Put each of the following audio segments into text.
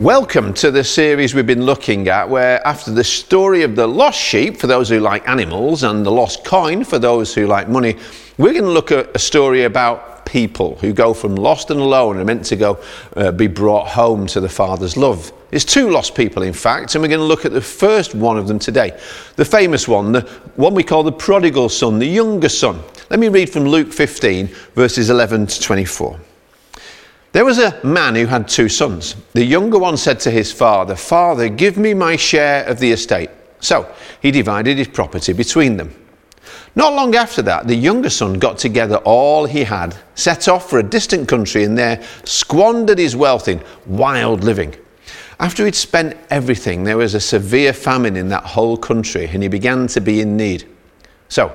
Welcome to the series we've been looking at, where after the story of the lost sheep, for those who like animals, and the lost coin, for those who like money, we're going to look at a story about people who go from lost and alone and meant to go uh, be brought home to the Father's love. It's two lost people, in fact, and we're going to look at the first one of them today. The famous one, the one we call the prodigal son, the younger son. Let me read from Luke 15, verses 11 to 24. There was a man who had two sons. The younger one said to his father, Father, give me my share of the estate. So he divided his property between them. Not long after that, the younger son got together all he had, set off for a distant country, and there squandered his wealth in wild living. After he'd spent everything, there was a severe famine in that whole country, and he began to be in need. So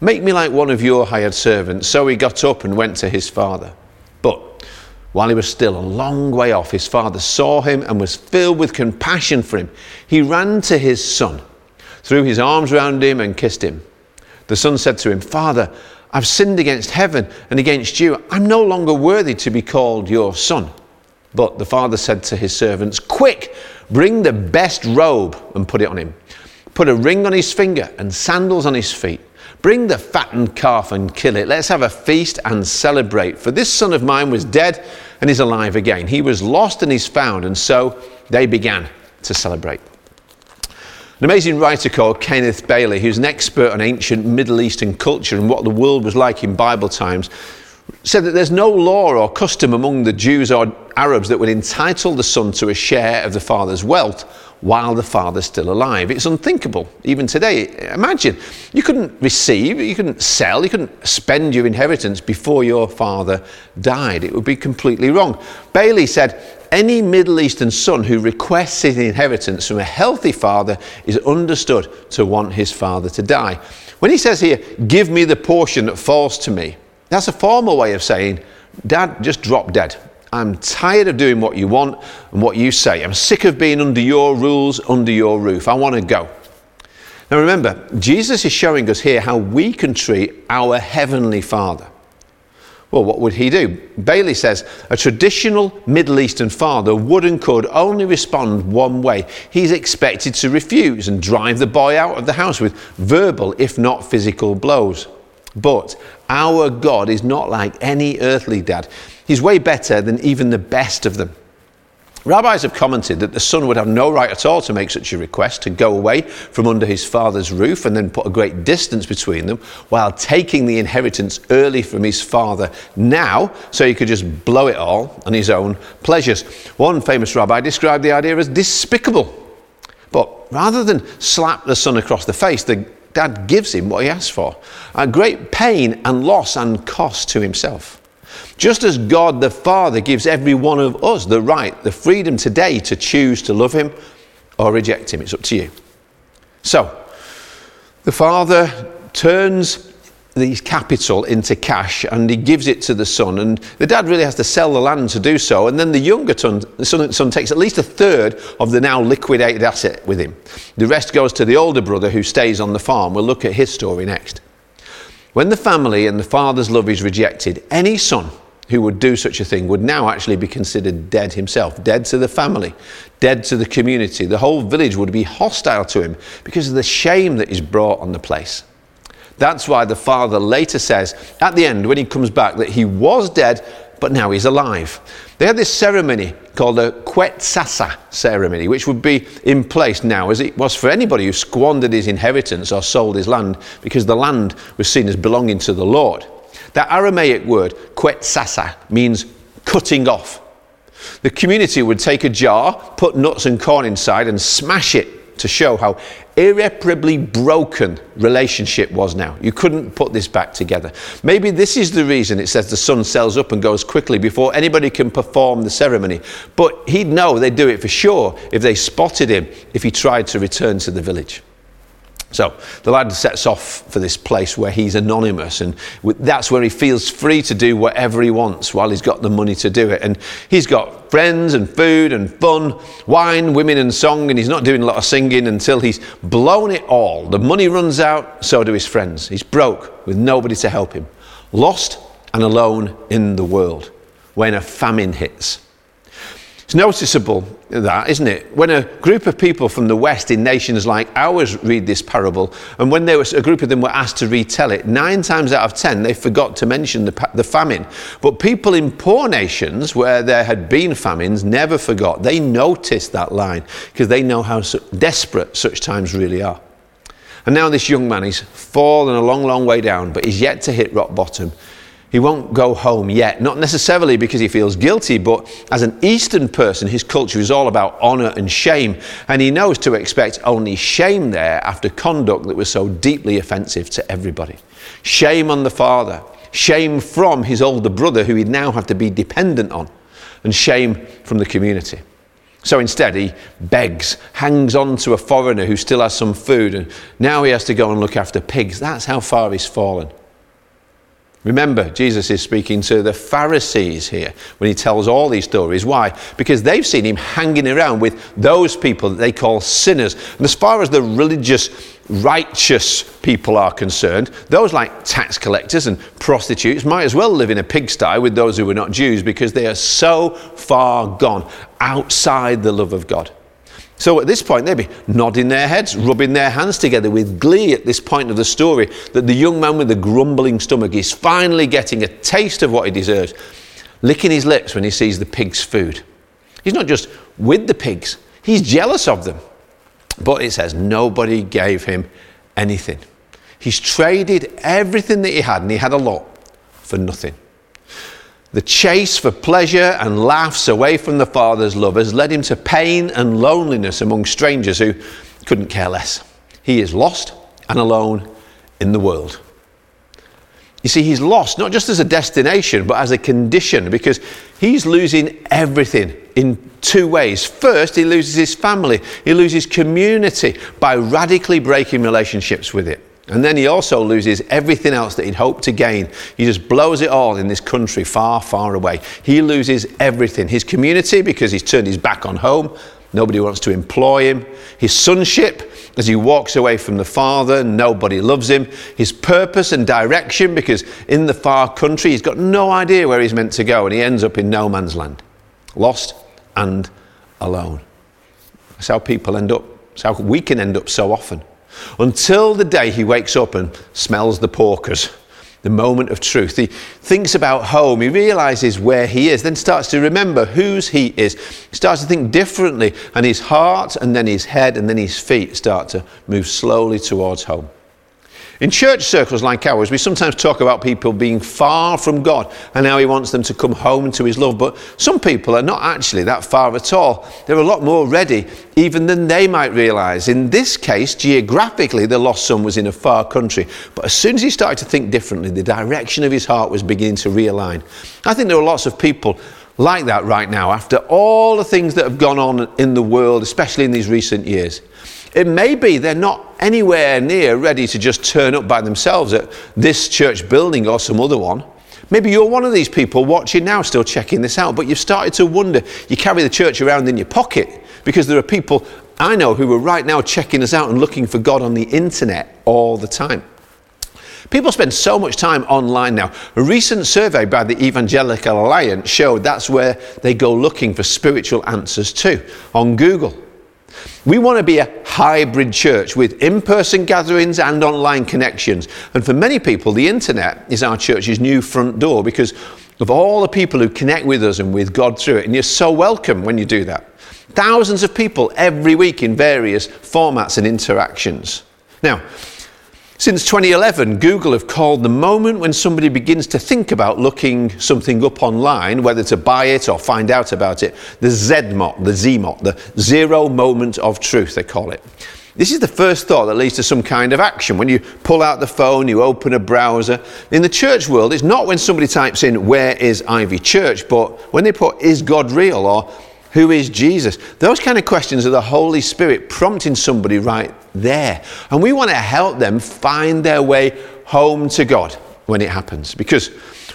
Make me like one of your hired servants. So he got up and went to his father. But while he was still a long way off, his father saw him and was filled with compassion for him. He ran to his son, threw his arms around him, and kissed him. The son said to him, Father, I've sinned against heaven and against you. I'm no longer worthy to be called your son. But the father said to his servants, Quick, bring the best robe and put it on him. Put a ring on his finger and sandals on his feet. Bring the fattened calf and kill it. Let's have a feast and celebrate. For this son of mine was dead and is alive again. He was lost and is found. And so they began to celebrate. An amazing writer called Kenneth Bailey, who's an expert on ancient Middle Eastern culture and what the world was like in Bible times, said that there's no law or custom among the Jews or Arabs that would entitle the son to a share of the father's wealth while the father's still alive. It's unthinkable, even today. Imagine, you couldn't receive, you couldn't sell, you couldn't spend your inheritance before your father died. It would be completely wrong. Bailey said, any Middle Eastern son who requests his inheritance from a healthy father is understood to want his father to die. When he says here, give me the portion that falls to me, that's a formal way of saying, Dad, just drop dead. I'm tired of doing what you want and what you say. I'm sick of being under your rules, under your roof. I want to go. Now remember, Jesus is showing us here how we can treat our Heavenly Father. Well, what would he do? Bailey says a traditional Middle Eastern father would and could only respond one way. He's expected to refuse and drive the boy out of the house with verbal, if not physical, blows. But our God is not like any earthly dad. He's way better than even the best of them. Rabbis have commented that the son would have no right at all to make such a request, to go away from under his father's roof and then put a great distance between them while taking the inheritance early from his father now so he could just blow it all on his own pleasures. One famous rabbi described the idea as despicable. But rather than slap the son across the face, the dad gives him what he asks for at great pain and loss and cost to himself. Just as God the Father gives every one of us the right, the freedom today to choose to love Him or reject Him. It's up to you. So, the Father turns the capital into cash and he gives it to the son. And the dad really has to sell the land to do so. And then the younger son, son takes at least a third of the now liquidated asset with him. The rest goes to the older brother who stays on the farm. We'll look at his story next. When the family and the father's love is rejected, any son who would do such a thing would now actually be considered dead himself, dead to the family, dead to the community. The whole village would be hostile to him because of the shame that is brought on the place. That's why the father later says at the end, when he comes back, that he was dead, but now he's alive. They had this ceremony called a Quetzasa ceremony, which would be in place now as it was for anybody who squandered his inheritance or sold his land because the land was seen as belonging to the Lord. That Aramaic word, Quetzasa, means cutting off. The community would take a jar, put nuts and corn inside, and smash it to show how irreparably broken relationship was now. You couldn't put this back together. Maybe this is the reason it says the son sells up and goes quickly before anybody can perform the ceremony. But he'd know they'd do it for sure if they spotted him if he tried to return to the village. So the lad sets off for this place where he's anonymous, and that's where he feels free to do whatever he wants while he's got the money to do it. And he's got friends and food and fun, wine, women, and song, and he's not doing a lot of singing until he's blown it all. The money runs out, so do his friends. He's broke with nobody to help him, lost and alone in the world when a famine hits. It's noticeable that, isn't it? When a group of people from the West in nations like ours read this parable, and when was, a group of them were asked to retell it, nine times out of ten they forgot to mention the, the famine. But people in poor nations where there had been famines never forgot. They noticed that line because they know how desperate such times really are. And now this young man, he's fallen a long, long way down, but he's yet to hit rock bottom. He won't go home yet, not necessarily because he feels guilty, but as an Eastern person, his culture is all about honour and shame, and he knows to expect only shame there after conduct that was so deeply offensive to everybody. Shame on the father, shame from his older brother, who he'd now have to be dependent on, and shame from the community. So instead, he begs, hangs on to a foreigner who still has some food, and now he has to go and look after pigs. That's how far he's fallen. Remember, Jesus is speaking to the Pharisees here when he tells all these stories. Why? Because they've seen him hanging around with those people that they call sinners. And as far as the religious, righteous people are concerned, those like tax collectors and prostitutes might as well live in a pigsty with those who are not Jews because they are so far gone outside the love of God. So at this point, they'd be nodding their heads, rubbing their hands together with glee at this point of the story that the young man with the grumbling stomach is finally getting a taste of what he deserves, licking his lips when he sees the pig's food. He's not just with the pigs, he's jealous of them. But it says nobody gave him anything. He's traded everything that he had, and he had a lot, for nothing. The chase for pleasure and laughs away from the Father's love has led him to pain and loneliness among strangers who couldn't care less. He is lost and alone in the world. You see, he's lost not just as a destination, but as a condition because he's losing everything in two ways. First, he loses his family, he loses community by radically breaking relationships with it. And then he also loses everything else that he'd hoped to gain. He just blows it all in this country far, far away. He loses everything his community because he's turned his back on home. Nobody wants to employ him. His sonship as he walks away from the Father, nobody loves him. His purpose and direction because in the far country he's got no idea where he's meant to go and he ends up in no man's land, lost and alone. That's how people end up. That's how we can end up so often until the day he wakes up and smells the porkers, the moment of truth. He thinks about home, he realizes where he is, then starts to remember whose he is, he starts to think differently, and his heart, and then his head, and then his feet start to move slowly towards home. In church circles like ours, we sometimes talk about people being far from God and how He wants them to come home to His love. But some people are not actually that far at all. They're a lot more ready, even than they might realize. In this case, geographically, the lost son was in a far country. But as soon as he started to think differently, the direction of his heart was beginning to realign. I think there are lots of people like that right now after all the things that have gone on in the world, especially in these recent years. It may be they're not anywhere near ready to just turn up by themselves at this church building or some other one. Maybe you're one of these people watching now, still checking this out, but you've started to wonder. You carry the church around in your pocket because there are people I know who are right now checking us out and looking for God on the internet all the time. People spend so much time online now. A recent survey by the Evangelical Alliance showed that's where they go looking for spiritual answers too, on Google. We want to be a hybrid church with in person gatherings and online connections. And for many people, the internet is our church's new front door because of all the people who connect with us and with God through it. And you're so welcome when you do that. Thousands of people every week in various formats and interactions. Now, since 2011, Google have called the moment when somebody begins to think about looking something up online, whether to buy it or find out about it, the ZMOT, the ZMOT, the zero moment of truth, they call it. This is the first thought that leads to some kind of action. When you pull out the phone, you open a browser. In the church world, it's not when somebody types in, Where is Ivy Church? but when they put, Is God real? or who is Jesus? Those kind of questions are the Holy Spirit prompting somebody right there. And we want to help them find their way home to God when it happens. Because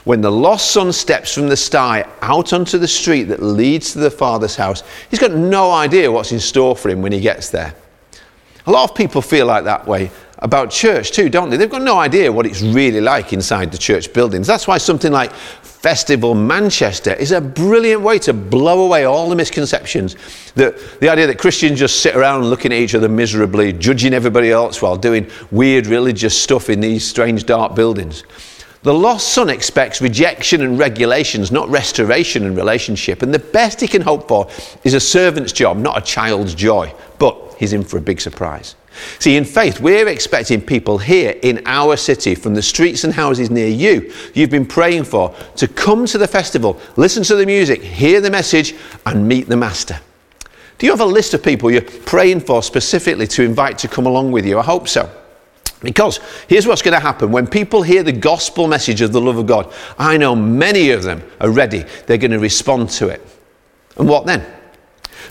when the lost son steps from the sty out onto the street that leads to the Father's house, he's got no idea what's in store for him when he gets there. A lot of people feel like that way about church too, don't they? They've got no idea what it's really like inside the church buildings. That's why something like Festival Manchester is a brilliant way to blow away all the misconceptions. The, the idea that Christians just sit around looking at each other miserably, judging everybody else while doing weird religious stuff in these strange dark buildings. The lost son expects rejection and regulations, not restoration and relationship. And the best he can hope for is a servant's job, not a child's joy. But he's in for a big surprise. See, in faith, we're expecting people here in our city, from the streets and houses near you, you've been praying for, to come to the festival, listen to the music, hear the message, and meet the Master. Do you have a list of people you're praying for specifically to invite to come along with you? I hope so. Because here's what's going to happen when people hear the gospel message of the love of God, I know many of them are ready. They're going to respond to it. And what then?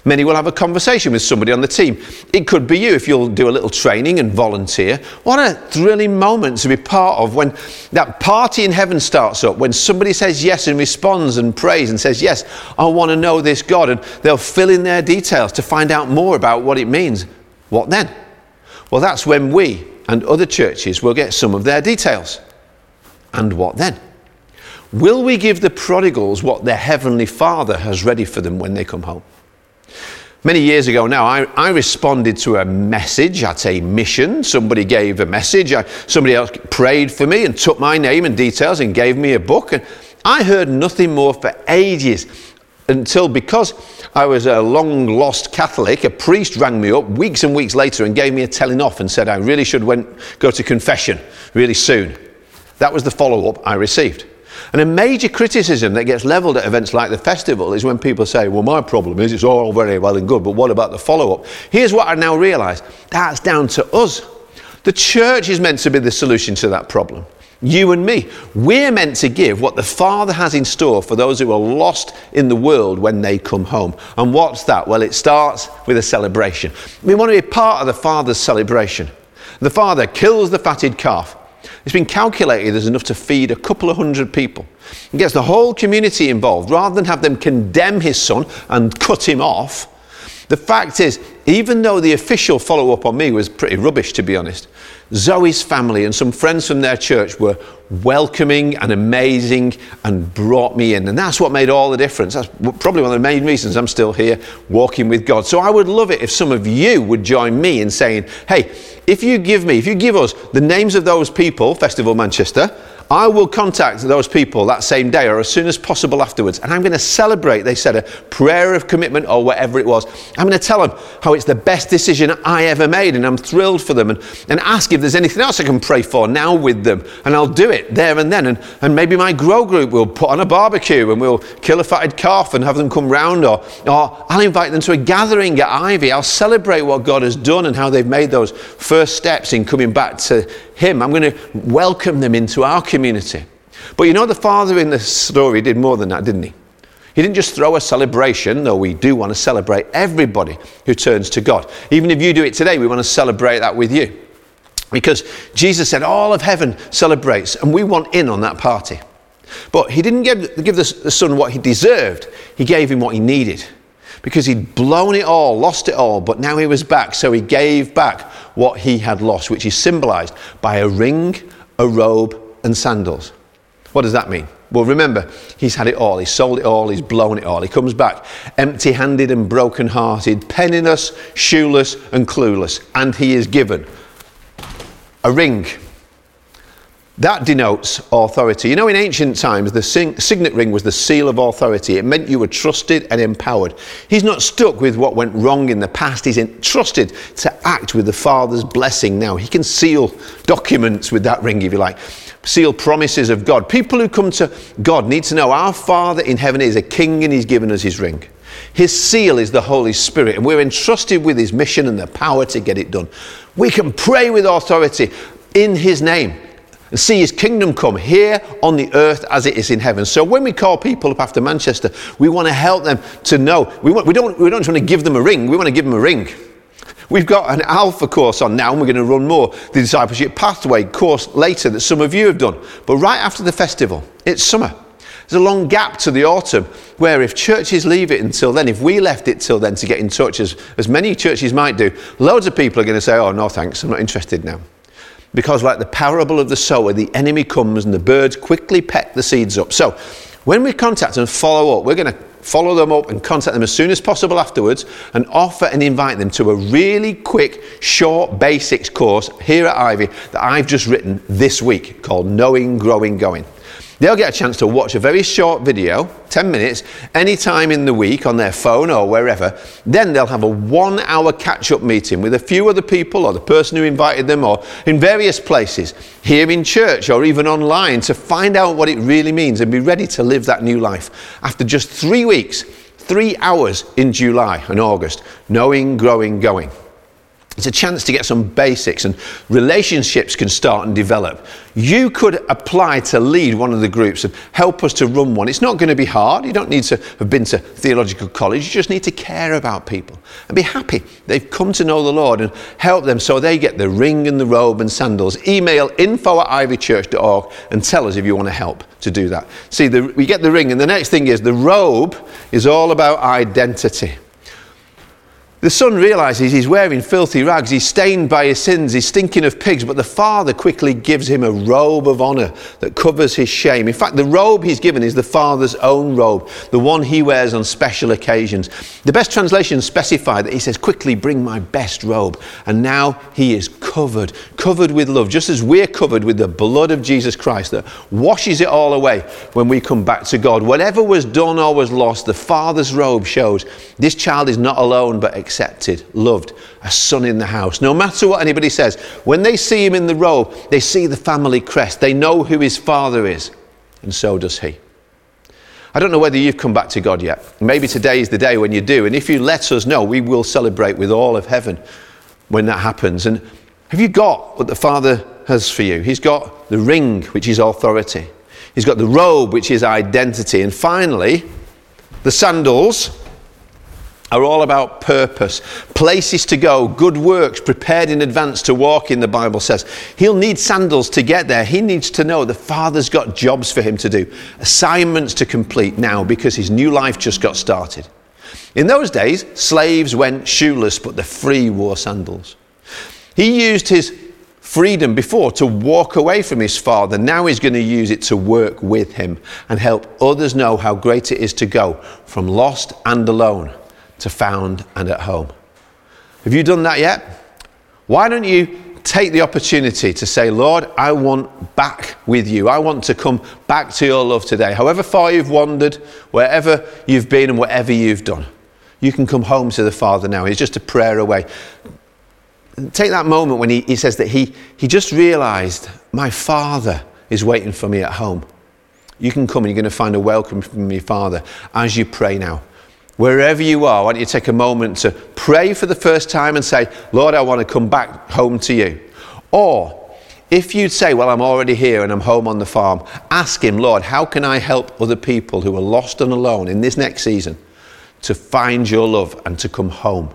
Many will have a conversation with somebody on the team. It could be you if you'll do a little training and volunteer. What a thrilling moment to be part of when that party in heaven starts up, when somebody says yes and responds and prays and says, Yes, I want to know this God. And they'll fill in their details to find out more about what it means. What then? Well, that's when we and other churches will get some of their details. And what then? Will we give the prodigals what their heavenly Father has ready for them when they come home? Many years ago now, I, I, responded to a message at a mission. Somebody gave a message. I, somebody else prayed for me and took my name and details and gave me a book. And I heard nothing more for ages until, because I was a long lost Catholic, a priest rang me up weeks and weeks later and gave me a telling off and said I really should went, go to confession really soon. That was the follow up I received. And a major criticism that gets levelled at events like the festival is when people say, well, my problem is it's all very well and good, but what about the follow up? Here's what I now realise that's down to us. The church is meant to be the solution to that problem. You and me. We're meant to give what the Father has in store for those who are lost in the world when they come home. And what's that? Well, it starts with a celebration. We want to be part of the Father's celebration. The Father kills the fatted calf. It's been calculated there's enough to feed a couple of hundred people. He gets the whole community involved rather than have them condemn his son and cut him off. The fact is, even though the official follow up on me was pretty rubbish, to be honest, Zoe's family and some friends from their church were welcoming and amazing and brought me in. And that's what made all the difference. That's probably one of the main reasons I'm still here walking with God. So I would love it if some of you would join me in saying, hey, if you give me, if you give us the names of those people, Festival Manchester, I will contact those people that same day or as soon as possible afterwards. And I'm going to celebrate, they said, a prayer of commitment or whatever it was. I'm going to tell them how it's the best decision I ever made and I'm thrilled for them and, and ask if there's anything else I can pray for now with them. And I'll do it there and then. And, and maybe my grow group will put on a barbecue and we'll kill a fatted calf and have them come round. Or, or I'll invite them to a gathering at Ivy. I'll celebrate what God has done and how they've made those first steps in coming back to Him. I'm going to welcome them into our community. But you know, the father in the story did more than that, didn't he? He didn't just throw a celebration, though we do want to celebrate everybody who turns to God. Even if you do it today, we want to celebrate that with you. Because Jesus said all of heaven celebrates, and we want in on that party. But he didn't give, give the, the son what he deserved, he gave him what he needed. Because he'd blown it all, lost it all, but now he was back, so he gave back what he had lost, which is symbolized by a ring, a robe, and sandals. What does that mean? Well, remember, he's had it all. He's sold it all. He's blown it all. He comes back empty handed and broken hearted, penniless, shoeless, and clueless. And he is given a ring, That denotes authority. You know, in ancient times, the signet ring was the seal of authority. It meant you were trusted and empowered. He's not stuck with what went wrong in the past. He's entrusted to act with the Father's blessing now. He can seal documents with that ring, if you like, seal promises of God. People who come to God need to know our Father in heaven is a king and He's given us His ring. His seal is the Holy Spirit, and we're entrusted with His mission and the power to get it done. We can pray with authority in His name and see his kingdom come here on the earth as it is in heaven. So when we call people up after Manchester, we want to help them to know. We, want, we, don't, we don't just want to give them a ring, we want to give them a ring. We've got an alpha course on now, and we're going to run more. The discipleship pathway course later that some of you have done. But right after the festival, it's summer. There's a long gap to the autumn where if churches leave it until then, if we left it till then to get in touch, as, as many churches might do, loads of people are going to say, oh, no thanks, I'm not interested now. Because, like the parable of the sower, the enemy comes and the birds quickly peck the seeds up. So, when we contact and follow up, we're going to follow them up and contact them as soon as possible afterwards and offer and invite them to a really quick, short basics course here at Ivy that I've just written this week called Knowing, Growing, Going. They'll get a chance to watch a very short video, 10 minutes, any time in the week on their phone or wherever. Then they'll have a one hour catch up meeting with a few other people or the person who invited them or in various places, here in church or even online, to find out what it really means and be ready to live that new life. After just three weeks, three hours in July and August, knowing, growing, going. It's a chance to get some basics and relationships can start and develop. You could apply to lead one of the groups and help us to run one. It's not going to be hard. You don't need to have been to theological college. You just need to care about people and be happy they've come to know the Lord and help them so they get the ring and the robe and sandals. Email info at ivychurch.org and tell us if you want to help to do that. See, the, we get the ring, and the next thing is the robe is all about identity. The son realizes he's wearing filthy rags, he's stained by his sins, he's stinking of pigs, but the father quickly gives him a robe of honor that covers his shame. In fact, the robe he's given is the father's own robe, the one he wears on special occasions. The best translations specify that he says, Quickly bring my best robe. And now he is covered, covered with love, just as we're covered with the blood of Jesus Christ that washes it all away when we come back to God. Whatever was done or was lost, the father's robe shows this child is not alone but accepted, loved, a son in the house. No matter what anybody says, when they see him in the robe, they see the family crest. They know who his father is, and so does he. I don't know whether you've come back to God yet. Maybe today is the day when you do. And if you let us know, we will celebrate with all of heaven when that happens. And have you got what the Father has for you? He's got the ring, which is authority. He's got the robe, which is identity. And finally, the sandals are all about purpose, places to go, good works prepared in advance to walk in, the Bible says. He'll need sandals to get there. He needs to know the Father's got jobs for him to do, assignments to complete now because his new life just got started. In those days, slaves went shoeless, but the free wore sandals. He used his freedom before to walk away from his father. Now he's going to use it to work with him and help others know how great it is to go from lost and alone to found and at home. Have you done that yet? Why don't you take the opportunity to say, Lord, I want back with you. I want to come back to your love today. However far you've wandered, wherever you've been, and whatever you've done, you can come home to the Father now. He's just a prayer away. Take that moment when he, he says that he, he just realized, my Father is waiting for me at home. You can come and you're going to find a welcome from your Father as you pray now. Wherever you are, I want you take a moment to pray for the first time and say, Lord, I want to come back home to you. Or if you'd say, Well, I'm already here and I'm home on the farm, ask Him, Lord, how can I help other people who are lost and alone in this next season to find your love and to come home,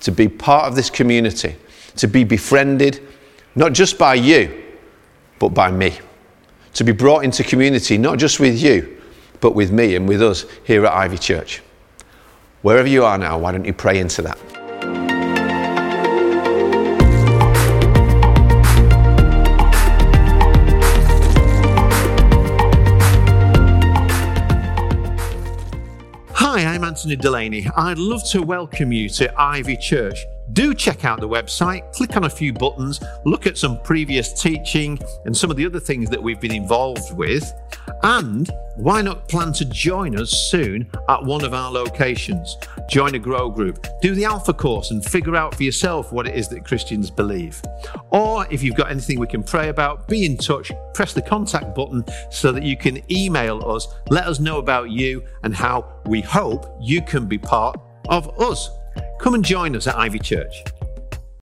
to be part of this community, to be befriended, not just by you, but by me, to be brought into community, not just with you, but with me and with us here at Ivy Church. Wherever you are now, why don't you pray into that? Hi, I'm Anthony Delaney. I'd love to welcome you to Ivy Church do check out the website, click on a few buttons, look at some previous teaching and some of the other things that we've been involved with. And why not plan to join us soon at one of our locations? Join a grow group, do the Alpha course, and figure out for yourself what it is that Christians believe. Or if you've got anything we can pray about, be in touch, press the contact button so that you can email us, let us know about you and how we hope you can be part of us. Come and join us at Ivy Church.